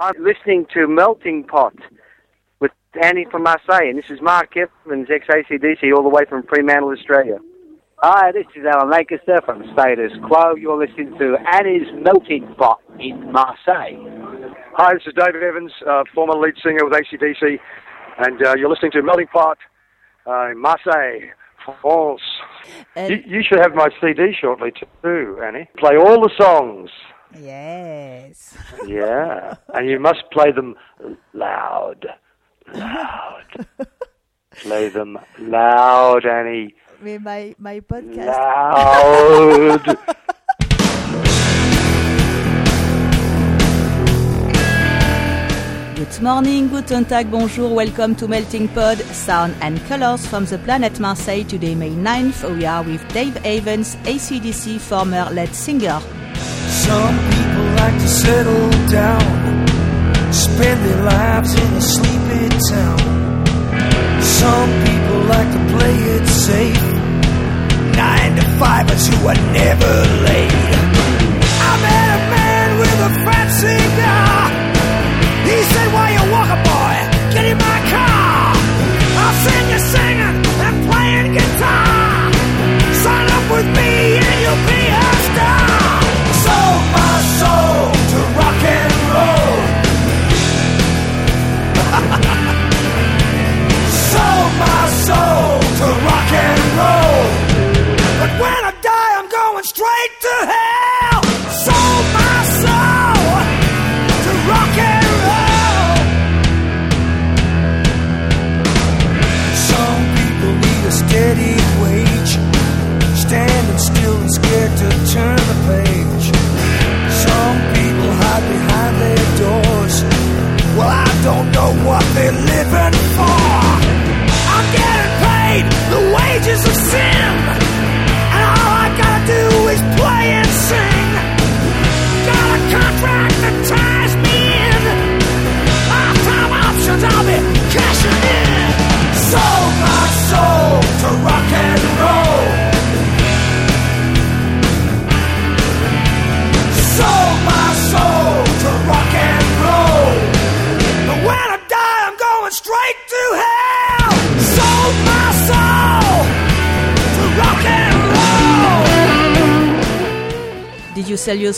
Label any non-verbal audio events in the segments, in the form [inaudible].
I'm listening to Melting Pot with Annie from Marseille, and this is Mark Evans, ex-ACDC, all the way from Fremantle, Australia. Hi, this is Alan Lancaster from Status Quo. You're listening to Annie's Melting Pot in Marseille. Hi, this is David Evans, uh, former lead singer with ACDC, and uh, you're listening to Melting Pot uh, in Marseille, France. And- You, you should have my CD shortly too, Annie. Play all the songs. Yes. Yeah, and you must play them loud, loud. [laughs] play them loud, Annie. With my, my podcast. Loud. [laughs] Good morning, guten tag, bonjour, welcome to Melting Pot, Sound and Colors from the planet Marseille. Today, May 9th, we are with Dave Evans, ACDC former lead singer. Some people like to settle down, spend their lives in a sleepy town. Some people like to play it safe, nine to fivers who are never late. I met a man with a fat cigar. He said, Why you walking, boy? Get in my car. I'll sing you singing and playing guitar.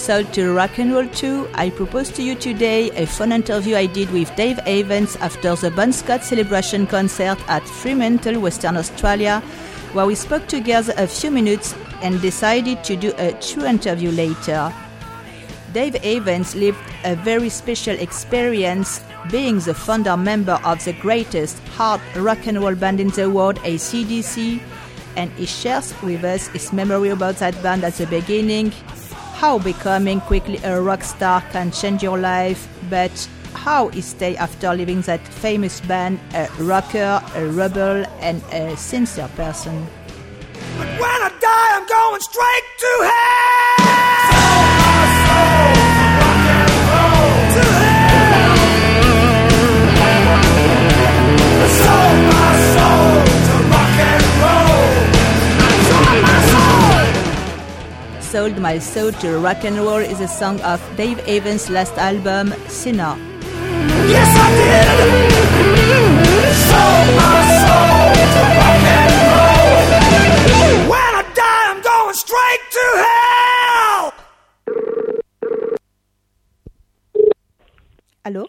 Soul to rock and roll too? I propose to you today a fun interview I did with Dave Evans after the Bon Scott celebration concert at Fremantle, Western Australia, where we spoke together a few minutes and decided to do a true interview later. Dave Evans lived a very special experience being the founder member of the greatest hard rock and roll band in the world, ACDC, and he shares with us his memory about that band at the beginning, how becoming quickly a rock star can change your life, but how he stayed after leaving that famous band, a rocker, a rebel, and a sincere person. But when I die, I'm going straight to hell. Sold My Soul to Rock and Roll is a song of Dave Evans' last album, Sinner. Yes, I did. Sold my soul to rock and roll. When I die, I'm going straight to hell. Hello?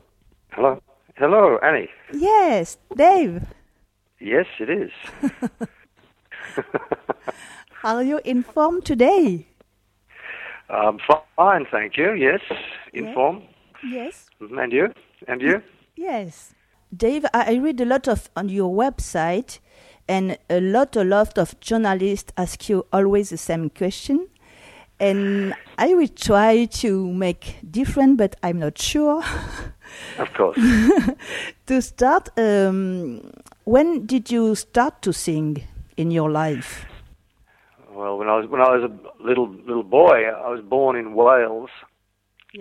Hello, hello, Annie. Yes, Dave. Yes, it is. [laughs] Are you informed today? Um, fine, thank you. Yes, inform. Yes. And you? And you? Yes. Dave, I I read a lot of on your website, and a lot, a lot of journalists ask you always the same question, and I will try to make different, but I'm not sure. [laughs] Of course. [laughs] to start, um, when did you start to sing in your life? Well, when I was when I was a little little boy, I was born in Wales,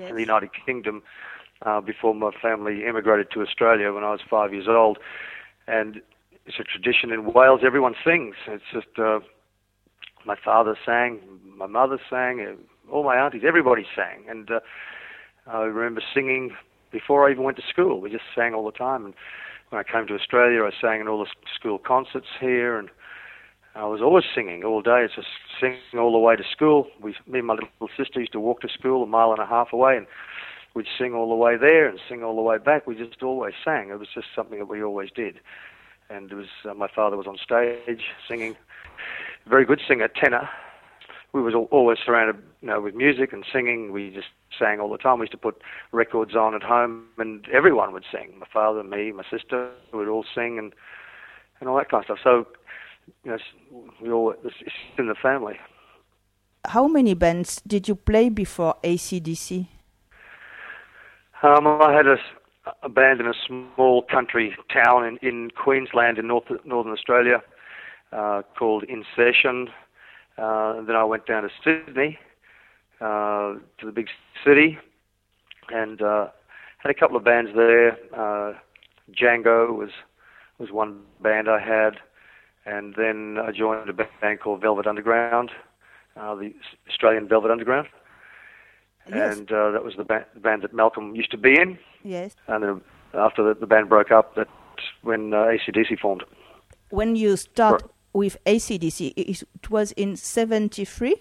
in the United Kingdom, uh, before my family emigrated to Australia when I was five years old. And it's a tradition in Wales. Everyone sings. It's just uh, my father sang, my mother sang, all my aunties, everybody sang. And uh, I remember singing before I even went to school. We just sang all the time. And when I came to Australia, I sang in all the school concerts here, and I was always singing all day. It's just singing all the way to school. We, me and my little sister used to walk to school a mile and a half away, and we'd sing all the way there and sing all the way back. We just always sang. It was just something that we always did. And it was uh, my father was on stage singing, very good singer, tenor. We was always surrounded, you know, with music and singing. We just sang all the time. We used to put records on at home, and everyone would sing. My father, me, my sister, would all sing and and all that kind of stuff. So, you know, we all it's in the family. How many bands did you play before ACDC? Um, I had a, a band in a small country town in, in Queensland in North, Northern Australia uh, called In Session. Uh, then I went down to Sydney uh, to the big city and uh, had a couple of bands there. Uh, Django was was one band I had, and then I joined a band called Velvet Underground, uh, the Australian Velvet Underground. Yes. And uh, that was the band, the band that Malcolm used to be in. Yes. And then after the, the band broke up, that's when uh, ACDC formed. When you start with ACDC, it was in 73?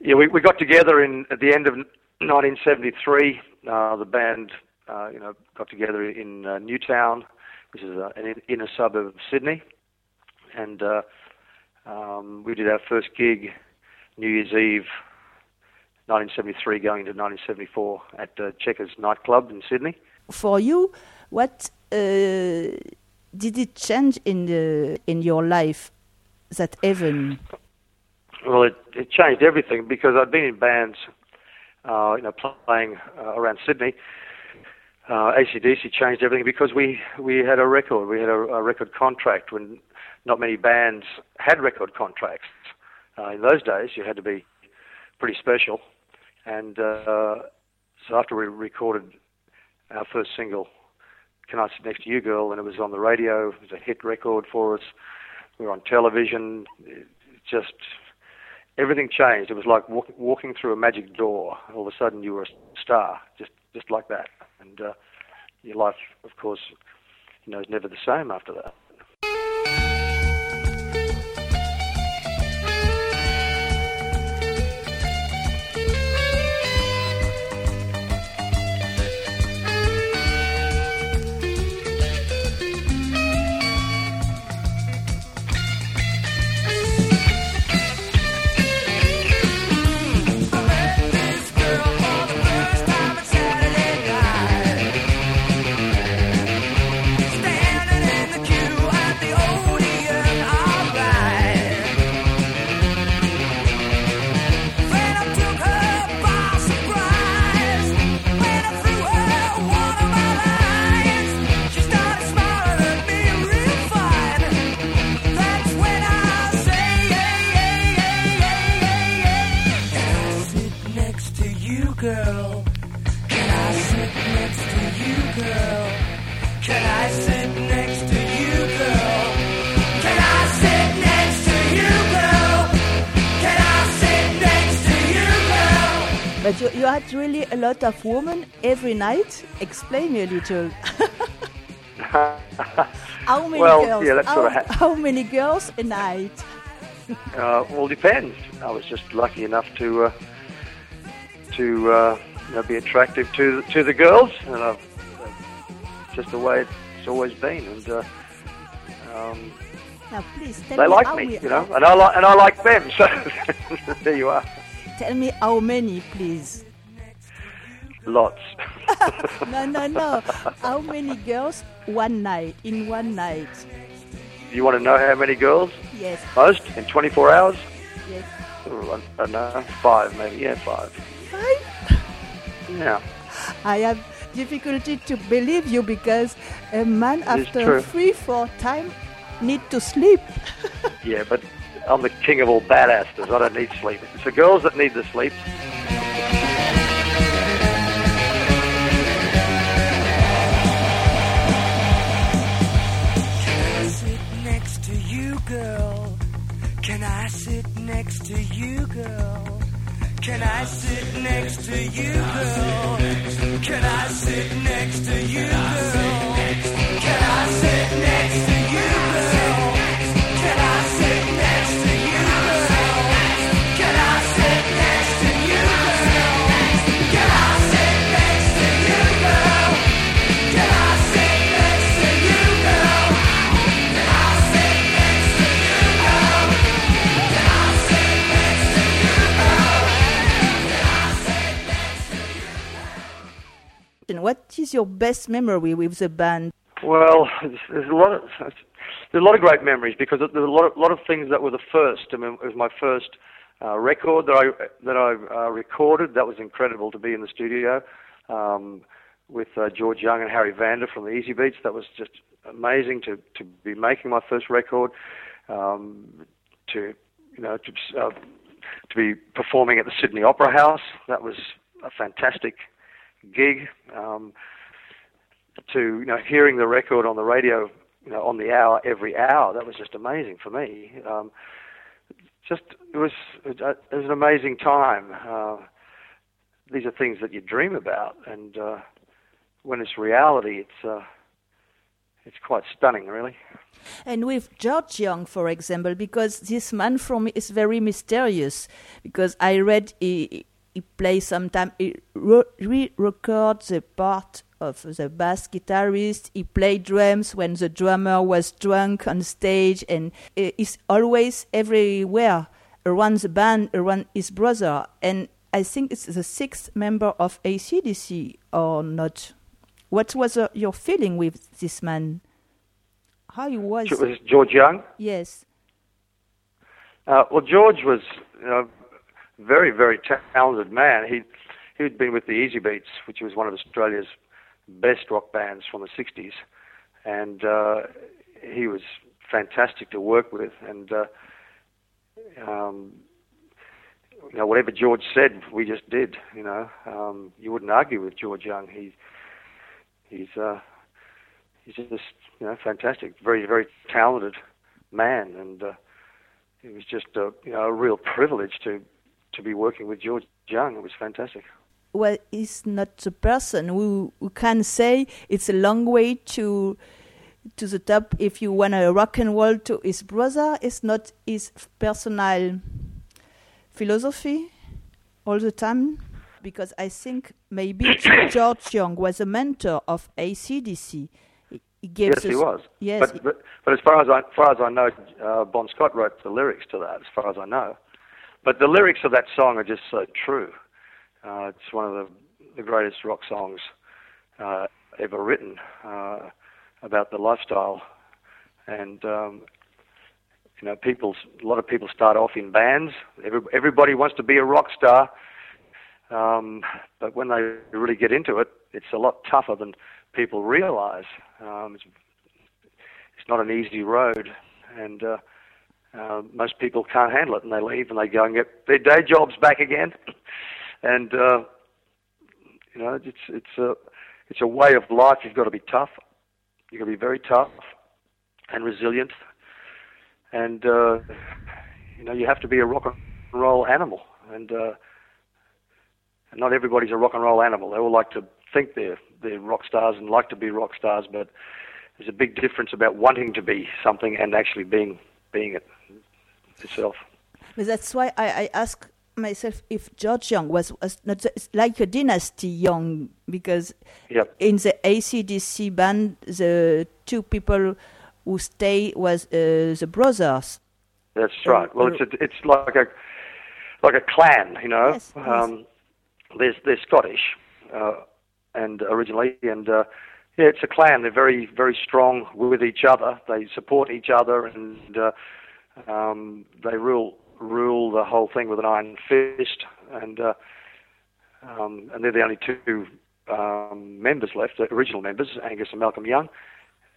Yeah, we, we got together in at the end of 1973. Uh, the band, uh, you know, got together in uh, Newtown, which is uh, an inner suburb of Sydney, and uh, um, we did our first gig New Year's Eve, 1973, going into 1974 at uh, Checkers nightclub in Sydney. For you, what uh, did it change in the in your life that Evan well, it, it changed everything because I'd been in bands, uh, you know, playing uh, around Sydney. Uh, ACDC changed everything because we we had a record, we had a, a record contract when not many bands had record contracts. Uh, in those days, you had to be pretty special, and uh, so after we recorded our first single, "Can I Sit Next to You, Girl," and it was on the radio, it was a hit record for us. We were on television. It just everything changed. It was like walk, walking through a magic door. All of a sudden, you were a star, just just like that. And uh, your life, of course, you know, is never the same after that. Lot of women every night. Explain me a little. [laughs] how many well, girls? Yeah, how, sort of how many girls a night? uh, well, depends. I was just lucky enough to uh, to uh, you know, be attractive to to the girls, and I've, just the way it's always been. And uh, um, now, please tell they me like me, you know, and I like and I like them. So [laughs] there you are. Tell me how many, please. Lots. [laughs] No, no, no. how many girls one night in one night? you want to know how many girls? Yes, Most in 24 hours? yes. Oh, I don't know. Five, maybe. Yeah, five. Five. Yeah. I have difficulty to believe you because a man is after three, four times need to sleep. [laughs] Yeah, but I'm the king of all badasses. I don't need sleep. It's the girls that need the sleep. To you, girl? Can I sit next to you, girl? Can I sit next to you, girl? Can I sit next to you, girl? What is your best memory with the band? Well, there's, a lot of there's a lot of great memories because there's a lot of, lot of things that were the first. I mean, it was my first uh, record that I that I uh, recorded. That was incredible to be in the studio um, with uh, George Young and Harry Vanda from the Easybeats. That was just amazing to to be making my first record. Um, to you know to uh, to be performing at the Sydney Opera House. That was a fantastic gig. Um, to you know hearing the record on the radio, you know on the hour every hour. That was just amazing for me. Um, just it was it was an amazing time. Uh, these are things that you dream about, and uh, when it's reality, it's uh, it's quite stunning, really. And with George Young, for example, because this man me is very mysterious. Because I read he, he plays sometimes, he re-records the part of the bass guitarist. He played drums when the drummer was drunk on stage, and he's always everywhere around the band, around his brother. And I think it's the sixth member of ACDC or not. What was uh, your feeling with this man? How he was? It was George Young. Yes. Uh, well, George was you know, very, very talented man. He he'd been with the Easybeats, which was one of Australia's best rock bands from the '60s, and uh, he was fantastic to work with. And uh, um, you know, whatever George said, we just did. You know, um, you wouldn't argue with George Young. He he's uh, he's just you know fantastic, very very talented man, and uh, it was just a you know a real privilege to to be working with George Young. It was fantastic. Well, he's not the person who, who can say it's a long way to to the top if you want to rock and roll to his brother. It's not his personal philosophy all the time because I think maybe [coughs] George Young was a mentor of ACDC. He yes, he was. Yes, but, but, but as far as I as far as I know, uh, Bon Scott wrote the lyrics to that. As far as I know, but the lyrics of that song are just so true. Uh, it's one of the, the greatest rock songs uh, ever written uh, about the lifestyle, and um, you know, people. A lot of people start off in bands. Every, everybody wants to be a rock star, um, but when they really get into it, it's a lot tougher than people realize. Um, it's, it's not an easy road, and uh, uh, most people can't handle it, and they leave and they go and get their day jobs back again. [laughs] and uh, you know, it's it's a it's a way of life. You've got to be tough. You've got to be very tough and resilient, and uh, you know, you have to be a rock and roll animal. And uh, and not everybody's a rock and roll animal. They all like to think they're they're rock stars and like to be rock stars, but there's a big difference about wanting to be something and actually being being it itself. But that's why I, I ask myself if George Young was, was not like a dynasty Young because yep. in the ACDC band the two people who stay was uh, the brothers. That's right. Well, it's a, it's like a like a clan, you know. Yes, um, yes. There's they're Scottish, uh, and originally, and uh, yeah, it's a clan. They're very very strong with each other. They support each other, and uh, um, they rule rule the whole thing with an iron fist, and uh, um, and they're the only two um, members left, the original members, Angus and Malcolm Young,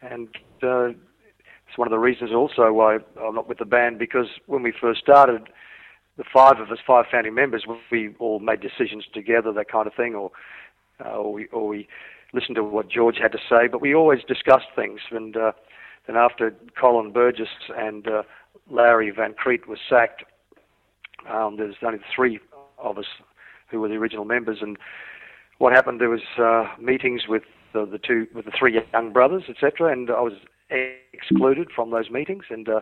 and uh, it's one of the reasons also why I'm not with the band because when we first started, the five of us, five founding members, we all made decisions together, that kind of thing, or uh, or we or we listened to what George had to say, but we always discussed things, and uh, then after Colin Burgess and uh, Larry Van Kriedt was sacked, um, there's only three of us who were the original members, and what happened? There was uh, meetings with the, the two, with the three young brothers, etc., and I was excluded from those meetings, and uh,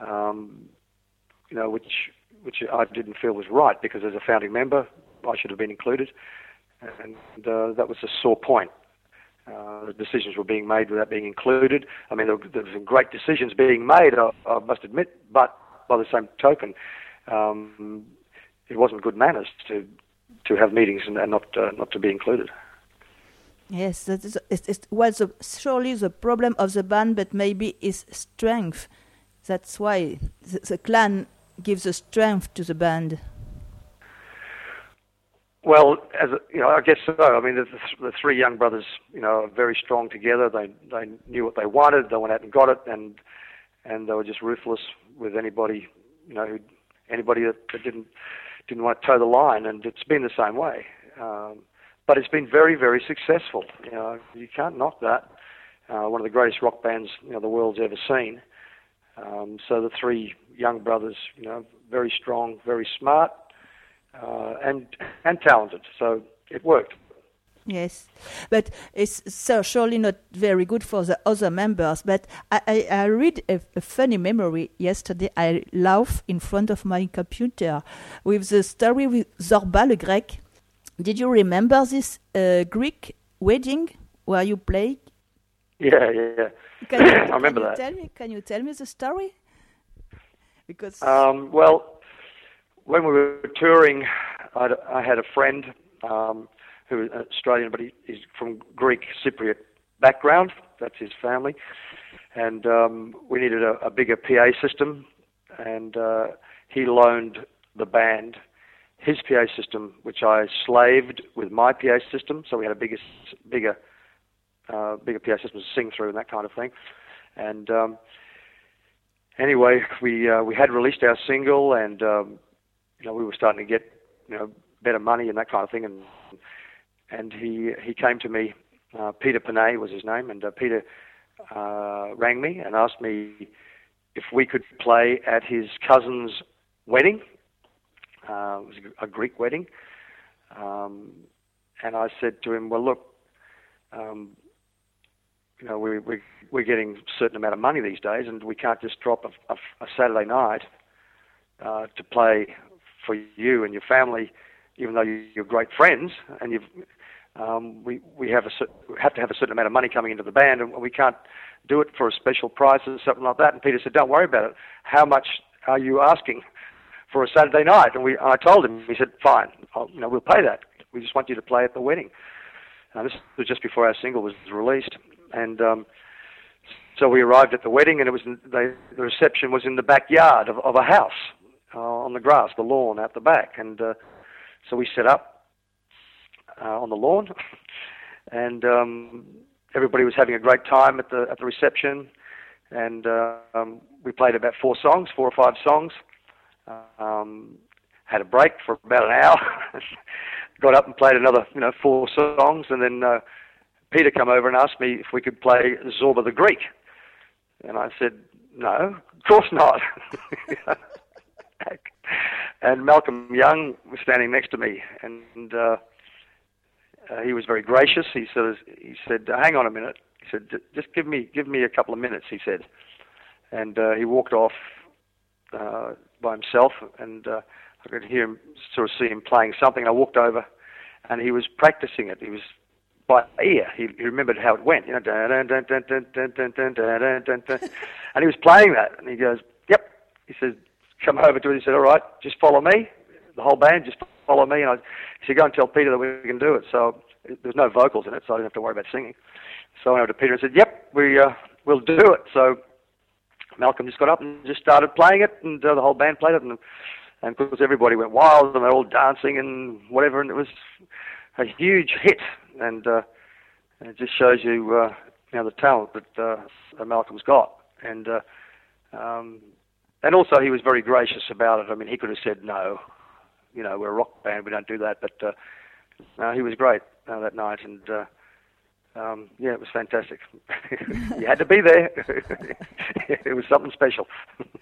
um, you know, which which I didn't feel was right because as a founding member, I should have been included, and uh, that was a sore point. Uh, decisions were being made without being included. I mean, there, were some great decisions being made, I, I must admit, but by the same token, um, it wasn't good manners to to have meetings and, and not uh, not to be included. Yes, that is, it, it was a, surely the problem of the band, but maybe its strength. That's why the, the clan gives a strength to the band. Well, as you know, I guess so. I mean, the, the, three young brothers, you know, are very strong together. They they knew what they wanted. They went out and got it, and and they were just ruthless with anybody, you know, who, anybody that, that didn't didn't want to toe the line. And it's been the same way. Um, but it's been very, very successful. You know, you can't knock that. Uh, one of the greatest rock bands you know the world's ever seen. Um, so the three young brothers, you know, very strong, very smart, uh, and and talented. So it worked. Yes, but it's so surely not very good for the other members. But I, I, I read a, a, funny memory yesterday. I laugh in front of my computer with the story with Zorba le Grec. Did you remember this uh, Greek wedding where you played? Yeah, yeah, yeah. Can you, [coughs] I remember can that. Tell me, can you tell me the story? Because um, well, when we were touring, I'd, I had a friend um, who was Australian, but he, he's from Greek Cypriot background. That's his family, and um, we needed a, a bigger PA system, and uh, he loaned the band his PA system, which I slaved with my PA system. So we had a bigger, bigger, uh, bigger PA system to sing through and that kind of thing. And um, anyway, we uh, we had released our single, and um, know we were starting to get you know better money and that kind of thing. And and he he came to me. Uh, Peter Panay was his name, and uh, Peter uh, rang me and asked me if we could play at his cousin's wedding uh, it was a Greek wedding. Um, and I said to him, well, look, um, you know, we, we, we're getting a certain amount of money these days, and we can't just drop a, a, a Saturday night uh, to play for you and your family, even though you're great friends, and you've, um, we, we have, a, have to have a certain amount of money coming into the band, and we can't do it for a special price or something like that. And Peter said, don't worry about it. How much are you asking? for a Saturday night. And we, I told him, he said, fine, I'll, you know, we'll pay that. We just want you to play at the wedding. Now, this was just before our single was released. And um, so we arrived at the wedding, and it was they, the reception was in the backyard of, of a house uh, on the grass, the lawn out the back. And uh, so we set up uh, on the lawn, [laughs] and um, everybody was having a great time at the at the reception. And uh, um, we played about four songs, four or five songs. Um, had a break for about an hour. [laughs] Got up and played another, you know, four songs, and then uh, Peter come over and asked me if we could play Zorba the Greek, and I said no, of course not. [laughs] back. And Malcolm Young was standing next to me, and uh, uh, he was very gracious. He said, "He said, hang on a minute." He said, "Just give me give me a couple of minutes." He said, and uh, he walked off uh, by himself, and uh, I could hear him sort of see him playing something. I walked over, and he was practicing it. He was by ear. He, he remembered how it went, you know, and he was playing that, and he goes, "Yep." He says, "Come over to it." He said, "All right, just follow me." The whole band just follow me, and I he said, "Go and tell Peter that we can do it." So there's no vocals in it, so I didn't have to worry about singing. So I went over to Peter and said, "Yep, we uh, we'll do it." So Malcolm just got up and just started playing it, and uh, the whole band played it, and and of course everybody went wild, and they're all dancing and whatever, and it was a huge hit, and uh, it just shows you uh, you know the talent that uh, Malcolm's got, and uh, um, and also he was very gracious about it. I mean, he could have said no, you know, we're a rock band, we don't do that, but uh, no, he was great uh, that night, and. Uh, um, yeah, it was fantastic. [laughs] you had to be there. [laughs] it was something special.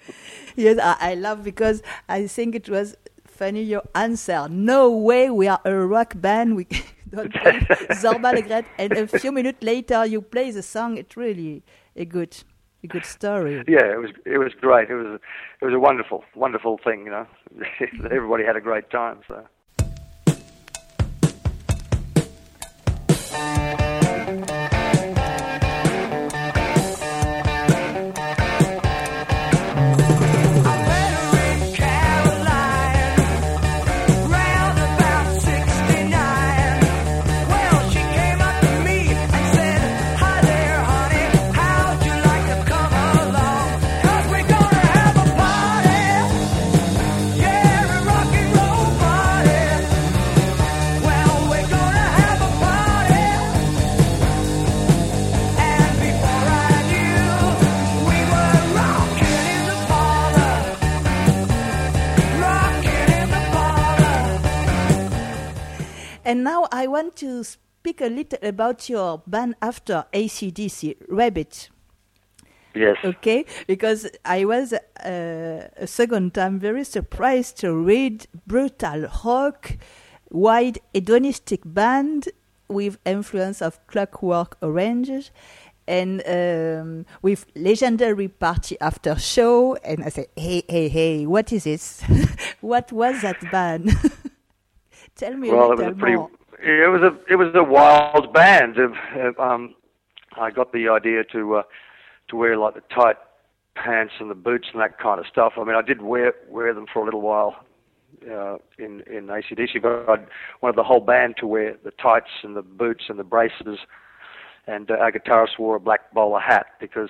[laughs] yes, I, I love because I think it was funny your answer. No way, we are a rock band. We don't play Zorba Le and a few minutes later you play the song. It's really a good, a good story. Yeah, it was, it was great. It was, it was a wonderful, wonderful thing. You know, [laughs] everybody had a great time. So. And now I want to speak a little about your band after ACDC, Rabbit. Yes. Okay, because I was uh, a second time very surprised to read brutal rock, wide hedonistic band with influence of Clockwork Orange and um, with legendary party after show. And I said, hey, hey, hey, what is this? [laughs] what was that band? [laughs] Tell me well, a little it was a pretty, more. It was a it was a wild band. Um, I got the idea to uh, to wear like the tight pants and the boots and that kind of stuff. I mean, I did wear wear them for a little while uh, in in ACDC, but I wanted the whole band to wear the tights and the boots and the braces. And uh, our guitarist wore a black bowler hat because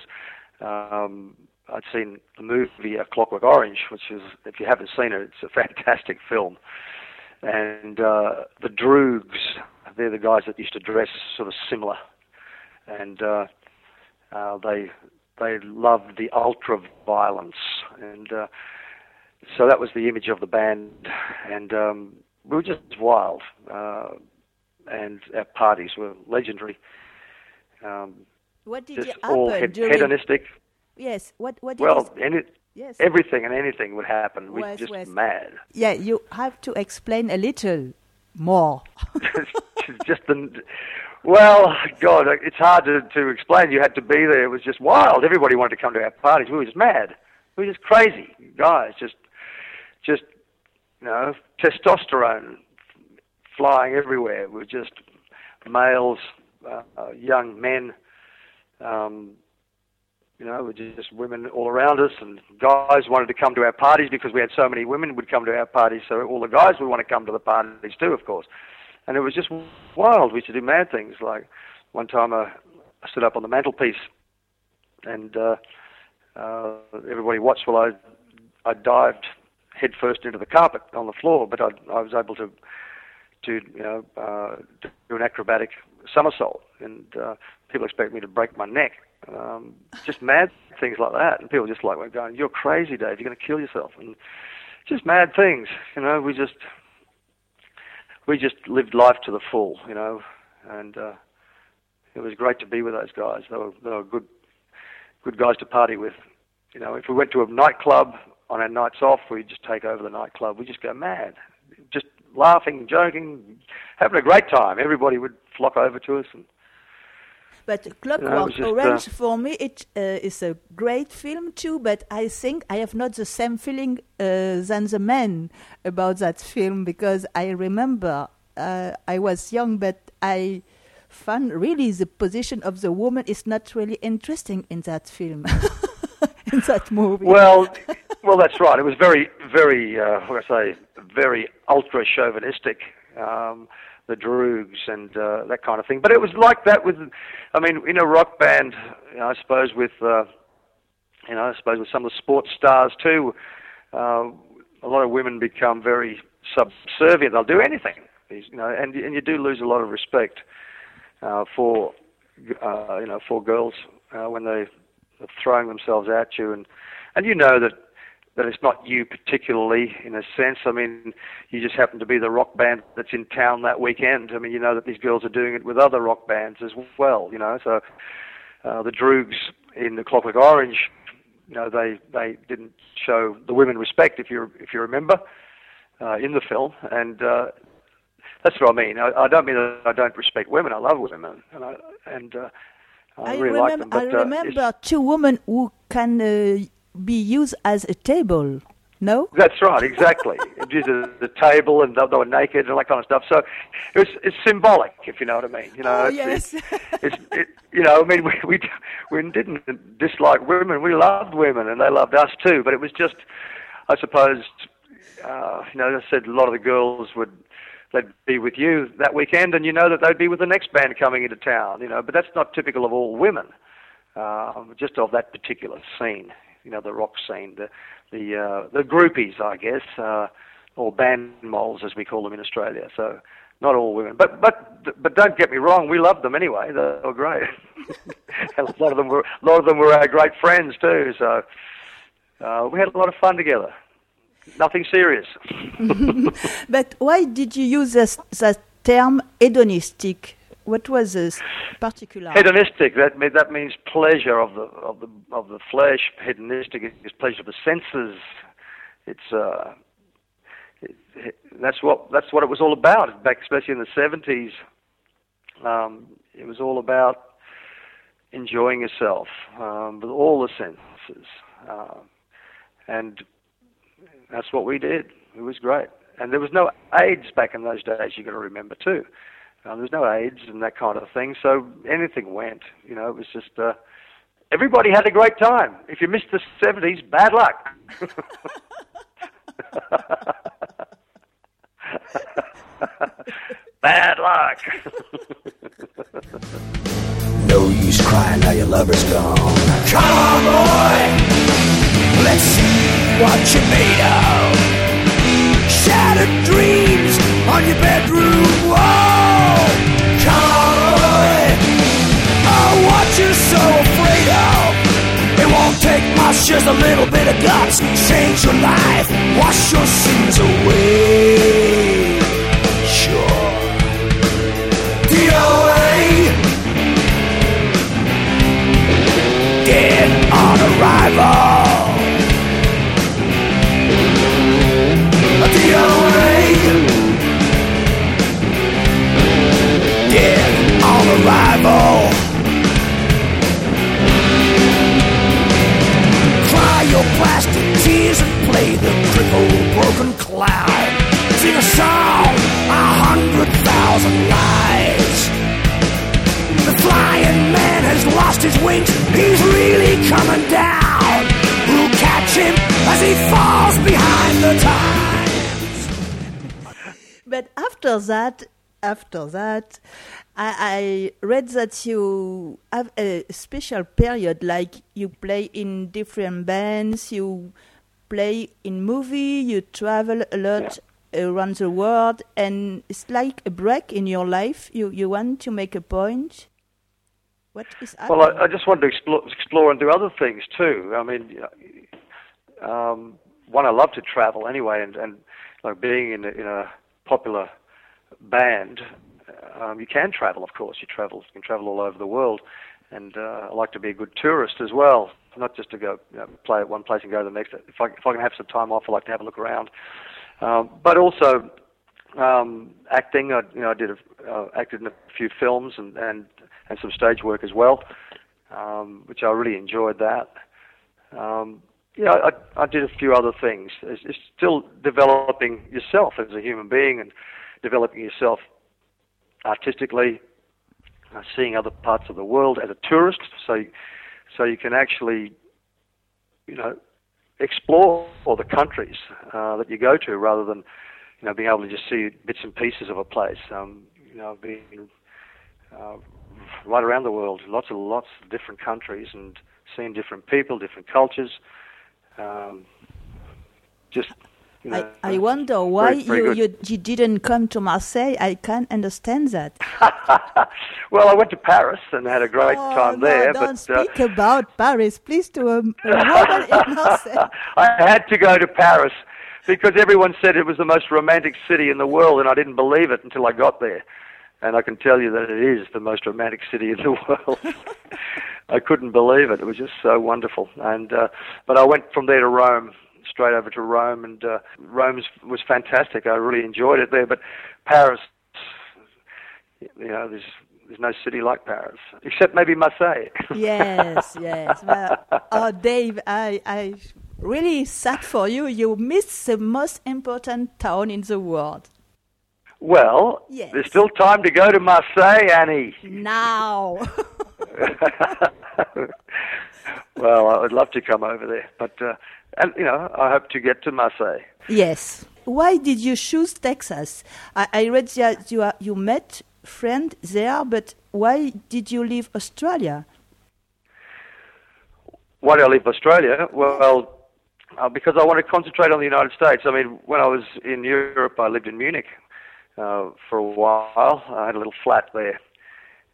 um, I'd seen the movie A Clockwork Orange, which is, if you haven't seen it, it's a [laughs] fantastic film and uh, the Droogs. They're the guys that used to dress sort of similar, and uh, uh, they they loved the ultra violence, and uh, so that was the image of the band, and um, we were just wild, uh, and our parties were legendary. Um, what did you all during? hedonistic. Yes. What? What? Did Well, you, any, yes. everything and anything would happen. We West, just mad. yeah. You have to explain a little more. [laughs] just the well, God, it's hard to, to explain. You had to be there. It was just wild. Everybody wanted to come to our parties. We were just mad. We were just crazy guys. Just, just you know, testosterone flying everywhere. We were just males, uh, uh, young men. Um, you know, with just women all around us, and guys wanted to come to our parties because we had so many women would come to our parties. So all the guys would want to come to the parties too, of course. And it was just wild. We used to do mad things. Like one time, I stood up on the mantelpiece, and uh, uh, everybody watched while I I dived headfirst into the carpet on the floor. But I, I was able to to you know uh, do an acrobatic somersault, and uh, people expect me to break my neck. Um, just mad things like that, and people just like were going, "You're crazy, Dave. You're going to kill yourself," and just mad things. You know, we just we just lived life to the full. You know, and uh, it was great to be with those guys. They were they were good good guys to party with. You know, if we went to a nightclub on our nights off, we'd just take over the nightclub. We just go mad, just laughing, joking, having a great time. Everybody would flock over to us and But Clockwork it uh, Orange, for me, it uh, is a great film too. But I think I have not the same feeling uh, than the men about that film because I remember uh, I was young, but I found really the position of the woman is not really interesting in that film, [laughs] in that movie. Well, well, that's right. It was very, very, uh, what I say, very ultra chauvinistic. Um, the Droogs and uh, that kind of thing. But it was like that with, I mean, in a rock band, you know, I suppose with, uh, you know, I suppose with some of the sports stars too. Uh, a lot of women become very subservient. They'll do anything, you know, and and you do lose a lot of respect uh, for, uh, you know, for girls uh, when they are throwing themselves at you, and and you know that that it's not you particularly in a sense. I mean, you just happen to be the rock band that's in town that weekend. I mean, you know that these girls are doing it with other rock bands as well. You know, so uh, the Droogs in the Clockwork Orange, you know, they they didn't show the women respect if you if you remember uh, in the film, and uh, that's what I mean. I, I don't mean that I don't respect women. I love women, and I, and uh, I, I really remember, like them. But, I uh, remember two women who can uh, be used as a table. No? That's right, exactly. [laughs] Just the, the table and they, they were naked and all that kind of stuff. So it was it's symbolic, if you know what I mean. You know, Oh, it's, yes. [laughs] it's, it, you know, I mean, we, we we didn't dislike women. We loved women, and they loved us too. But it was just, I suppose, uh, you know, as I said, a lot of the girls would they'd be with you that weekend, and you know that they'd be with the next band coming into town. You know, but that's not typical of all women. Um, just of that particular scene, you know, the rock scene, the the uh, the groupies, I guess, uh, or band molls as we call them in Australia. So not all women, but but but don't get me wrong, we loved them anyway. They were great. [laughs] A lot of them were a lot of them were our great friends too. So uh, we had a lot of fun together. Nothing serious. [laughs] But why did you use the term hedonistic? What was this particular? Hedonistic. That that means pleasure of the of the of the flesh. Hedonistic is pleasure of the senses. It's uh, that's what that's what it was all about. Back, especially in the seventies, um, it was all about enjoying yourself um, with all the senses, um, and that's what we did. It was great, and there was no AIDS back in those days. You got to remember too. Um, there was no AIDS and that kind of thing, so anything went. You know, it was just uh, everybody had a great time. If you missed the seventies, bad luck. [laughs] bad luck. [laughs] No use crying now your lover's gone. Come on, boy. Let's see what you're made of. Shattered dreams on your bedroom wall. So afraid of. It won't take much, just a little bit of guts. Change your life, wash your sins away. Sure. DOA. dead on arrival. DOA. Dead on arrival. Plastic tears and play the crippled broken clown. Sing a song, a hundred thousand lives. The flying man has lost his wings. He's really coming down. Who'll catch him as he falls behind the times? But after that, after that, I, I read that you have a special period, like you play in different bands, you play in movie, you travel a lot around the world, and it's like a break in your life. You you want to make a point. What is Well. I, I just wanted to explore, explore and do other things too. I mean, um, one, I love to travel anyway, and, and like being in a, in a popular band, um, you can travel. Of course, you travel. You can travel all over the world, and uh, I like to be a good tourist as well, not just to go you know, play at one place and go to the next. If I if I can have some time off, I like to have a look around. Um, but also um, acting. I, you know, I did a, uh, acted in a few films and, and and some stage work as well, um, which I really enjoyed that. Um, yeah, I, I did a few other things. It's, it's still developing yourself as a human being and developing yourself artistically, uh, seeing other parts of the world as a tourist, so so you can actually, you know, explore all the countries uh, that you go to rather than, you know, being able to just see bits and pieces of a place. Um, you know, being uh, right around the world, lots and lots of different countries, and seeing different people, different cultures. Um, just, you know, I, I wonder why you, you you didn't come to Marseille. I can't understand that. [laughs] well, I went to Paris and had a great oh, time no, there. don't but uh, speak about Paris, please, to a, a in [laughs] Marseille. I had to go to Paris because everyone said it was the most romantic city in the world, and I didn't believe it until I got there. And I can tell you that it is the most romantic city in the [laughs] world. I couldn't believe it. It was just so wonderful. And uh, but I went from there to Rome, straight over to Rome, and uh, Rome was fantastic. I really enjoyed it there. But Paris you know, there's there's no city like Paris, except maybe Marseille. yes, [laughs] yes. Well, oh, Dave, I, I really sad for you. You missed the most important town in the world. Well, yes. there's still time to go to Marseille, Annie. Now. [laughs] [laughs] well, I would love to come over there, but uh, and you know, I hope to get to Marseille. Yes. Why did you choose Texas? I, I read that you are, you met friend there, but why did you leave Australia? Why did I leave Australia? Well, uh, because I want to concentrate on the United States. I mean, when I was in Europe, I lived in Munich uh, for a while. I had a little flat there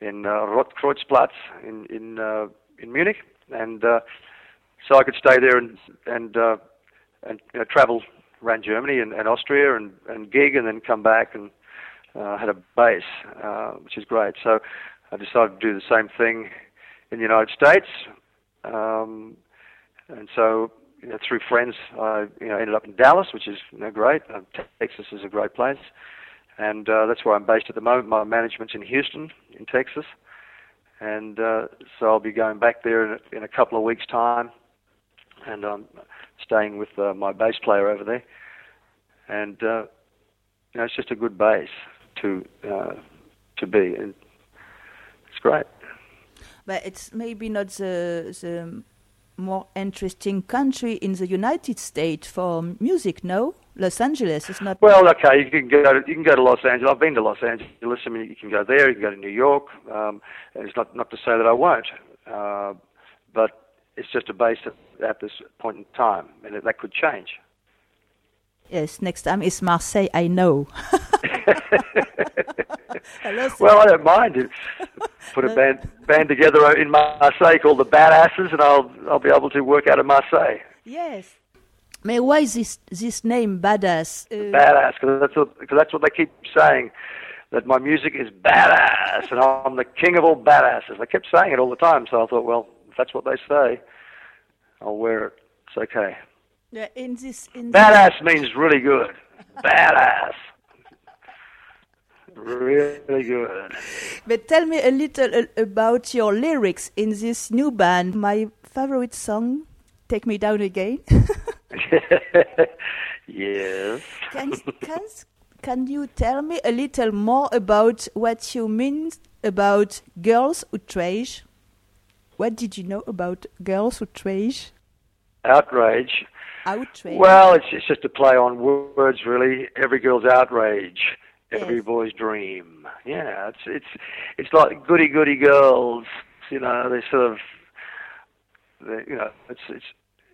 in uh, Rotkreuzplatz in in uh, in Munich, and uh, so I could stay there and and uh, and you know, travel around Germany and, and Austria and and gig, and then come back and uh, had a base, uh, which is great. So I decided to do the same thing in the United States, um, and so you know, through friends, I you know ended up in Dallas, which is you know, great. Uh, Texas is a great place, and uh, that's where I'm based at the moment. My management's in Houston, in Texas, and uh, so I'll be going back there in a, in a couple of weeks' time, and I'm staying with uh, my bass player over there, and uh, you know it's just a good base to uh, to be, and it's great. But it's maybe not the the more interesting country in the United States for music. No, Los Angeles is not. Well, okay, you can go. To, you can go to Los Angeles. I've been to Los Angeles. I mean, you can go there. You can go to New York. Um, and it's not not to say that I won't, uh, but it's just a base at, at this point in time, and that could change. Yes, next time is Marseille. I know. [laughs] well, I don't mind it. Put a band band together in Marseille called the Badasses, and I'll I'll be able to work out of Marseille. Yes. May why is this this name badass? Uh, badass, because that's what cause that's what they keep saying. That my music is badass, and I'm the king of all badasses. They kept saying it all the time, so I thought, well, if that's what they say, I'll wear it. It's okay. Yeah, in this, in Badass this... means really good. Badass. Really good. But tell me a little uh, about your lyrics in this new band. My favorite song, Take Me Down Again. [laughs] yes. Can, can, can you tell me a little more about what you mean about girls outrage? What did you know about girls outrage? Outrage. Outrage. Well, it's, it's just a play on words, really. Every girl's outrage, every yes. boy's dream. Yeah, it's it's it's like goody goody girls. You know, they sort of, they, you know, it's it's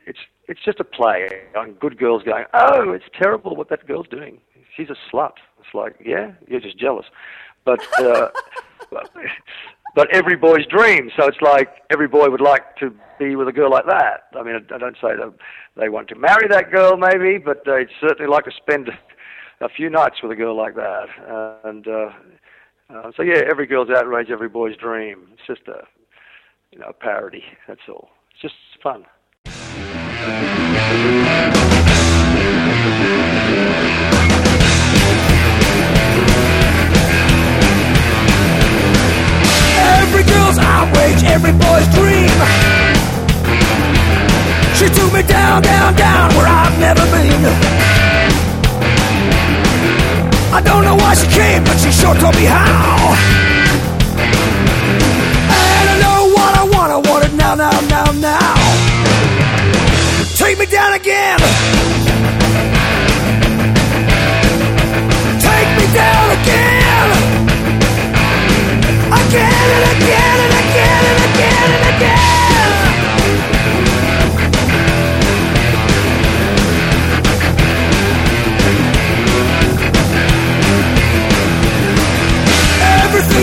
it's it's just a play on good girls going, oh, it's terrible what that girl's doing. She's a slut. It's like, yeah, you're just jealous, but. Uh, [laughs] [laughs] but every boy's dream. So it's like every boy would like to be with a girl like that. I mean, I don't say that they want to marry that girl, maybe, but they'd certainly like to spend [laughs] a few nights with a girl like that. Uh, and uh, uh, so, yeah, every girl's outrage, every boy's dream. It's just a, you know, parody. That's all. It's just fun. Girl's outrage, every boy's dream. She took me down, down, down where I've never been. I don't know why she came, but she sure told me how. And I know what I want, I want it now, now, now, now. Take me down again. Take me down again again and again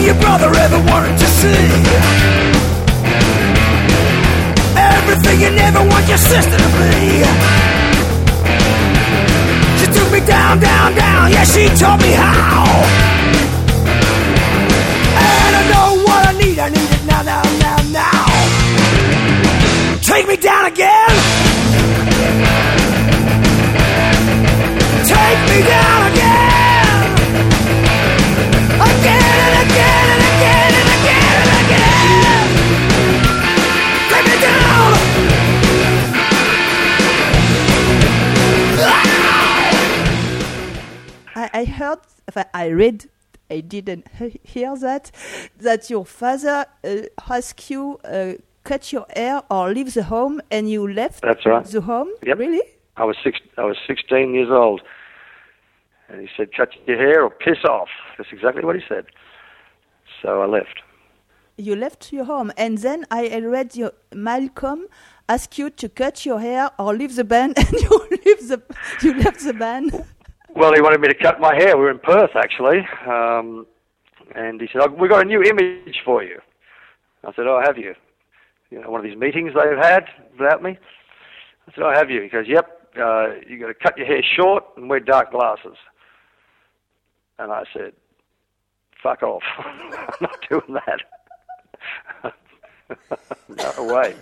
your brother ever wanted to see. Everything you never want your sister to be. She took me down, down, down. Yeah, she taught me how. Take me down again. Take me down again. Again and again and again and again and again. Take me down. I, I heard, I read I didn't hear that. That your father uh, asked you uh, cut your hair or leave the home, and you left. That's right. The home. Yep. Really? I was six. I was 16 years old, and he said, "Cut your hair or piss off." That's exactly what he said. So I left. You left your home, and then I read your Malcolm ask you to cut your hair or leave the band, [laughs] and you leave the you left the band. Well, he wanted me to cut my hair. We were in Perth actually, um, and he said, oh, "We've got a new image for you." I said, "Oh, have you?" You know, one of these meetings they've had without me. I said, "Oh, have you?" He goes, "Yep." Uh, you got to cut your hair short and wear dark glasses. And I said, "Fuck off! [laughs] I'm not doing that." [laughs] no way.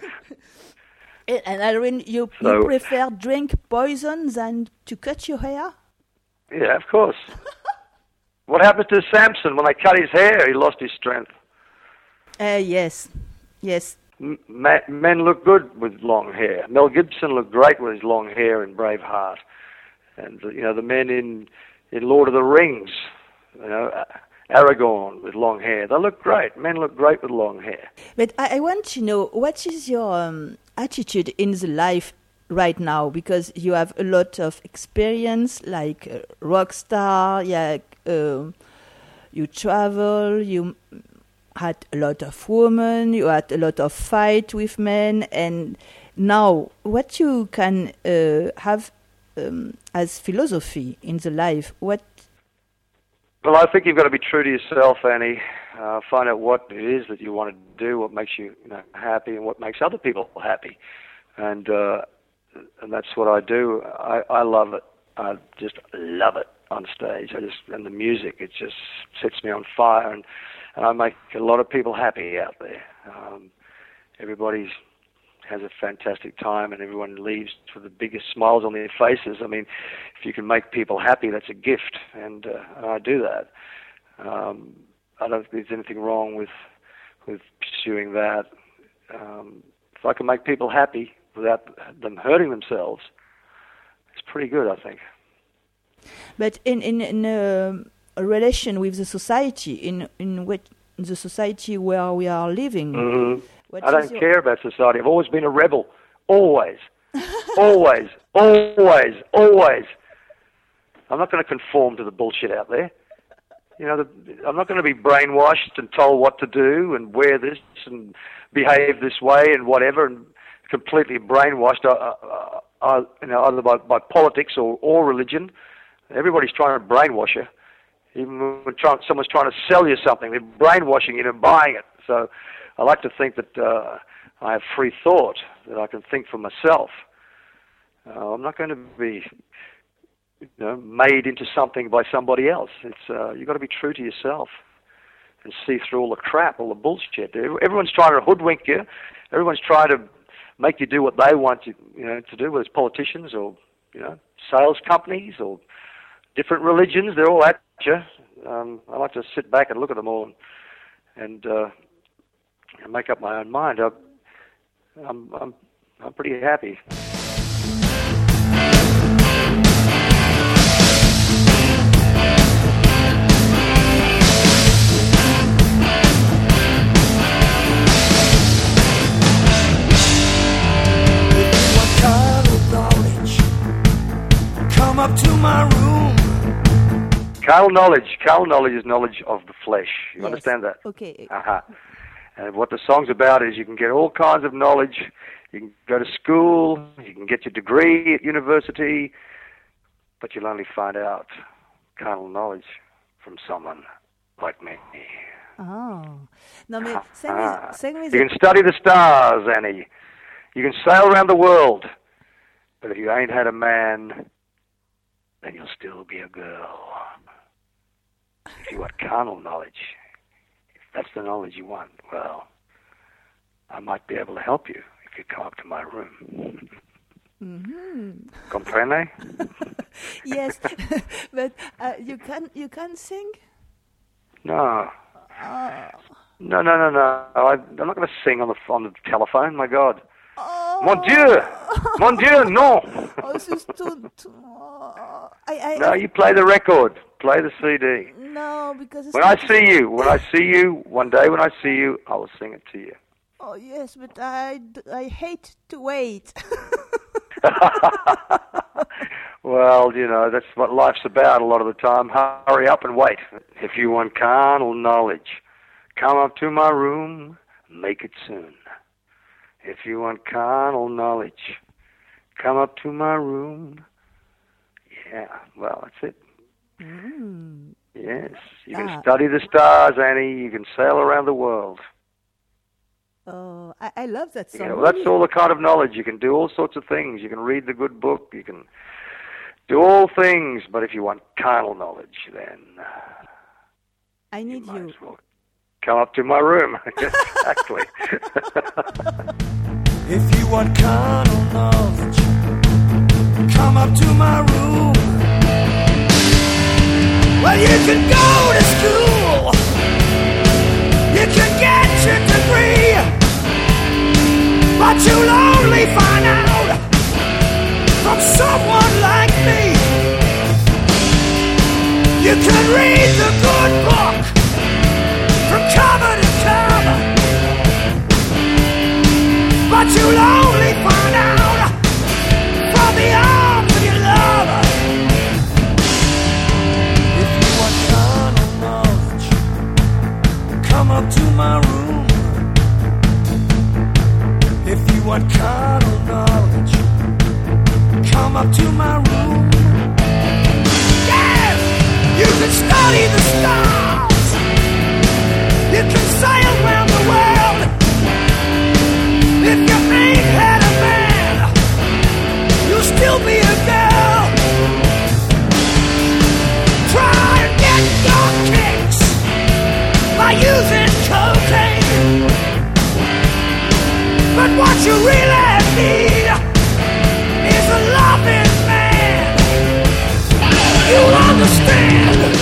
And Irene, you, So- you prefer drink poison than to cut your hair? Yeah, of course. [laughs] what happened to Samson when they cut his hair? He lost his strength. Uh, yes, yes. Men look good with long hair. Mel Gibson looked great with his long hair in Braveheart, and uh, you know the men in in Lord of the Rings, you know Aragorn with long hair. They look great. Men look great with long hair. But I, I want to know what is your um, attitude in the life right now because you have a lot of experience, like a rock star. Yeah, um you travel. You had a lot of women. You had a lot of fight with men, and now what you can uh, have um, as philosophy in the life. What Well, I think you've got to be true to yourself, Annie. Uh, find out what it is that you want to do, what makes you, you know, happy, and what makes other people happy, and uh, and that's what I do. I, I love it. I just love it on stage. I just and the music, it just sets me on fire, and, and I make a lot of people happy out there. Um, everybody's has a fantastic time, and everyone leaves with the biggest smiles on their faces. I mean, if you can make people happy, that's a gift, and, uh, and I do that. Um, I don't think there's anything wrong with with pursuing that. Um, if I can make people happy without them hurting themselves, it's pretty good, I think. But in in, in um, a relation with the society, in in which the society where we are living, Mm-hmm. I don't your- care about society. I've always been a rebel. Always. [laughs] always. Always. Always. I'm not going to conform to the bullshit out there. You know, the, I'm not going to be brainwashed and told what to do and wear this and behave this way and whatever and completely brainwashed, uh, uh, uh, you know, either by, by politics or, or religion. Everybody's trying to brainwash you. Even when try, someone's trying to sell you something, they're brainwashing you and buying it. So I like to think that uh, I have free thought, that I can think for myself. Uh, I'm not going to be you know, made into something by somebody else. It's uh, you've got to be true to yourself and see through all the crap, all the bullshit. Everyone's trying to hoodwink you. Everyone's trying to make you do what they want you, you know, to do, whether it's politicians or you know, sales companies or different religions. They're all at you. Um, I like to sit back and look at them all and, and uh, and make up my own mind. I, I'm I'm I'm pretty happy. Carnal knowledge. Carnal knowledge is knowledge of the flesh. You Yes. understand that? Okay. Uh-huh. And what the song's about is you can get all kinds of knowledge. You can go to school. You can get your degree at university, but you'll only find out carnal knowledge from someone like me. Oh. Non mais sing Ah. me, sing me You can study the stars, Annie. You can sail around the world. But if you ain't had a man, then you'll still be a girl. If you want carnal knowledge, if that's the knowledge you want, well, I might be able to help you if you come up to my room. Comprende? [laughs] yes, [laughs] but uh, you can you can sing. No. No, no, no, no. I, I'm not going to sing on the on the telephone. My God. Oh, Mon Dieu! Mon Dieu, no. [laughs] oh, this is too, too, oh, I, I, No, you play the record. Play the CD. No, because when I see you, when I [laughs] see you, one day when I see you, I will sing it to you. Oh yes, but I, I hate to wait. [laughs] well, you know that's what life's about. A lot of the time, hurry up and wait. If you want carnal knowledge, come up to my room, make it soon. If you want carnal knowledge, come up to my room. Yeah, well, that's it. Mm. Yes, you can ah. study the stars, Annie. You can sail around the world. Oh, I, I love that song. Yeah, well, that's all the kind of knowledge. You can do all sorts of things. You can read the good book. You can do all things. But if you want carnal knowledge, then I need you. you. Well come up to my room. [laughs] exactly. [laughs] if you want carnal knowledge, come up to my room. Well, you can go to school. You can get your degree. But you'll only find out from someone like me. You can read the good book from cover to cover. But you'll You want carnal knowledge, come up to my room. Yes, you can study the stars. You can sail around the world if you ain't had a man. You'll still be a girl. Try and get your kicks by using cocaine. What you really need is a loving man. You understand?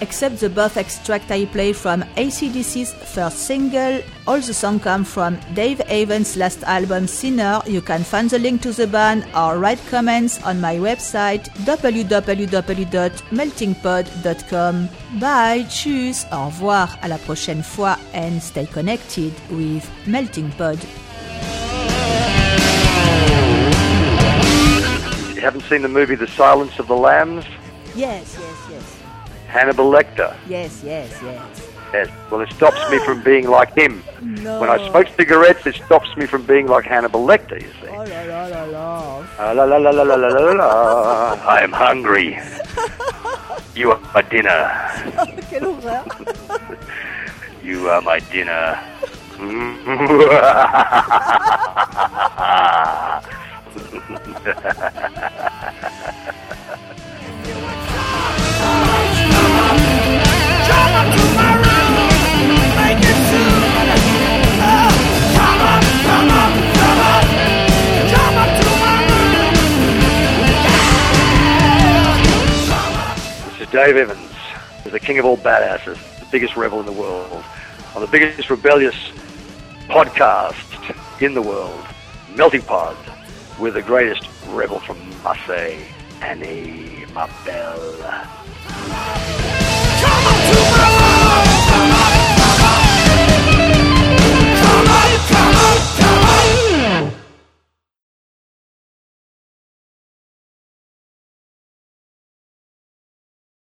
Except the buff extract I play from ACDC's first single, all the songs come from Dave Evans' last album Sinner. You can find the link to the band or write comments on my website www.meltingpod.com. Bye, tschüss, au revoir, à la prochaine fois and stay connected with Melting Pot. You haven't seen the movie The Silence of the Lambs? Yes, yes, yes. Hannibal Lecter. Yes, yes, yes. Yes. Well, it stops me from being like him. No. When I smoke cigarettes, it stops me from being like Hannibal Lecter. You see. Oh, la la la la. Uh, la la la la la la la la. I am hungry. [laughs] You are my dinner. [laughs] Quelle horreur. [laughs] you are my dinner. Dave Evans is the king of all badasses, the biggest rebel in the world, on the biggest rebellious podcast in the world, Melting Pot, with the greatest rebel from Marseille, Annie Mabel.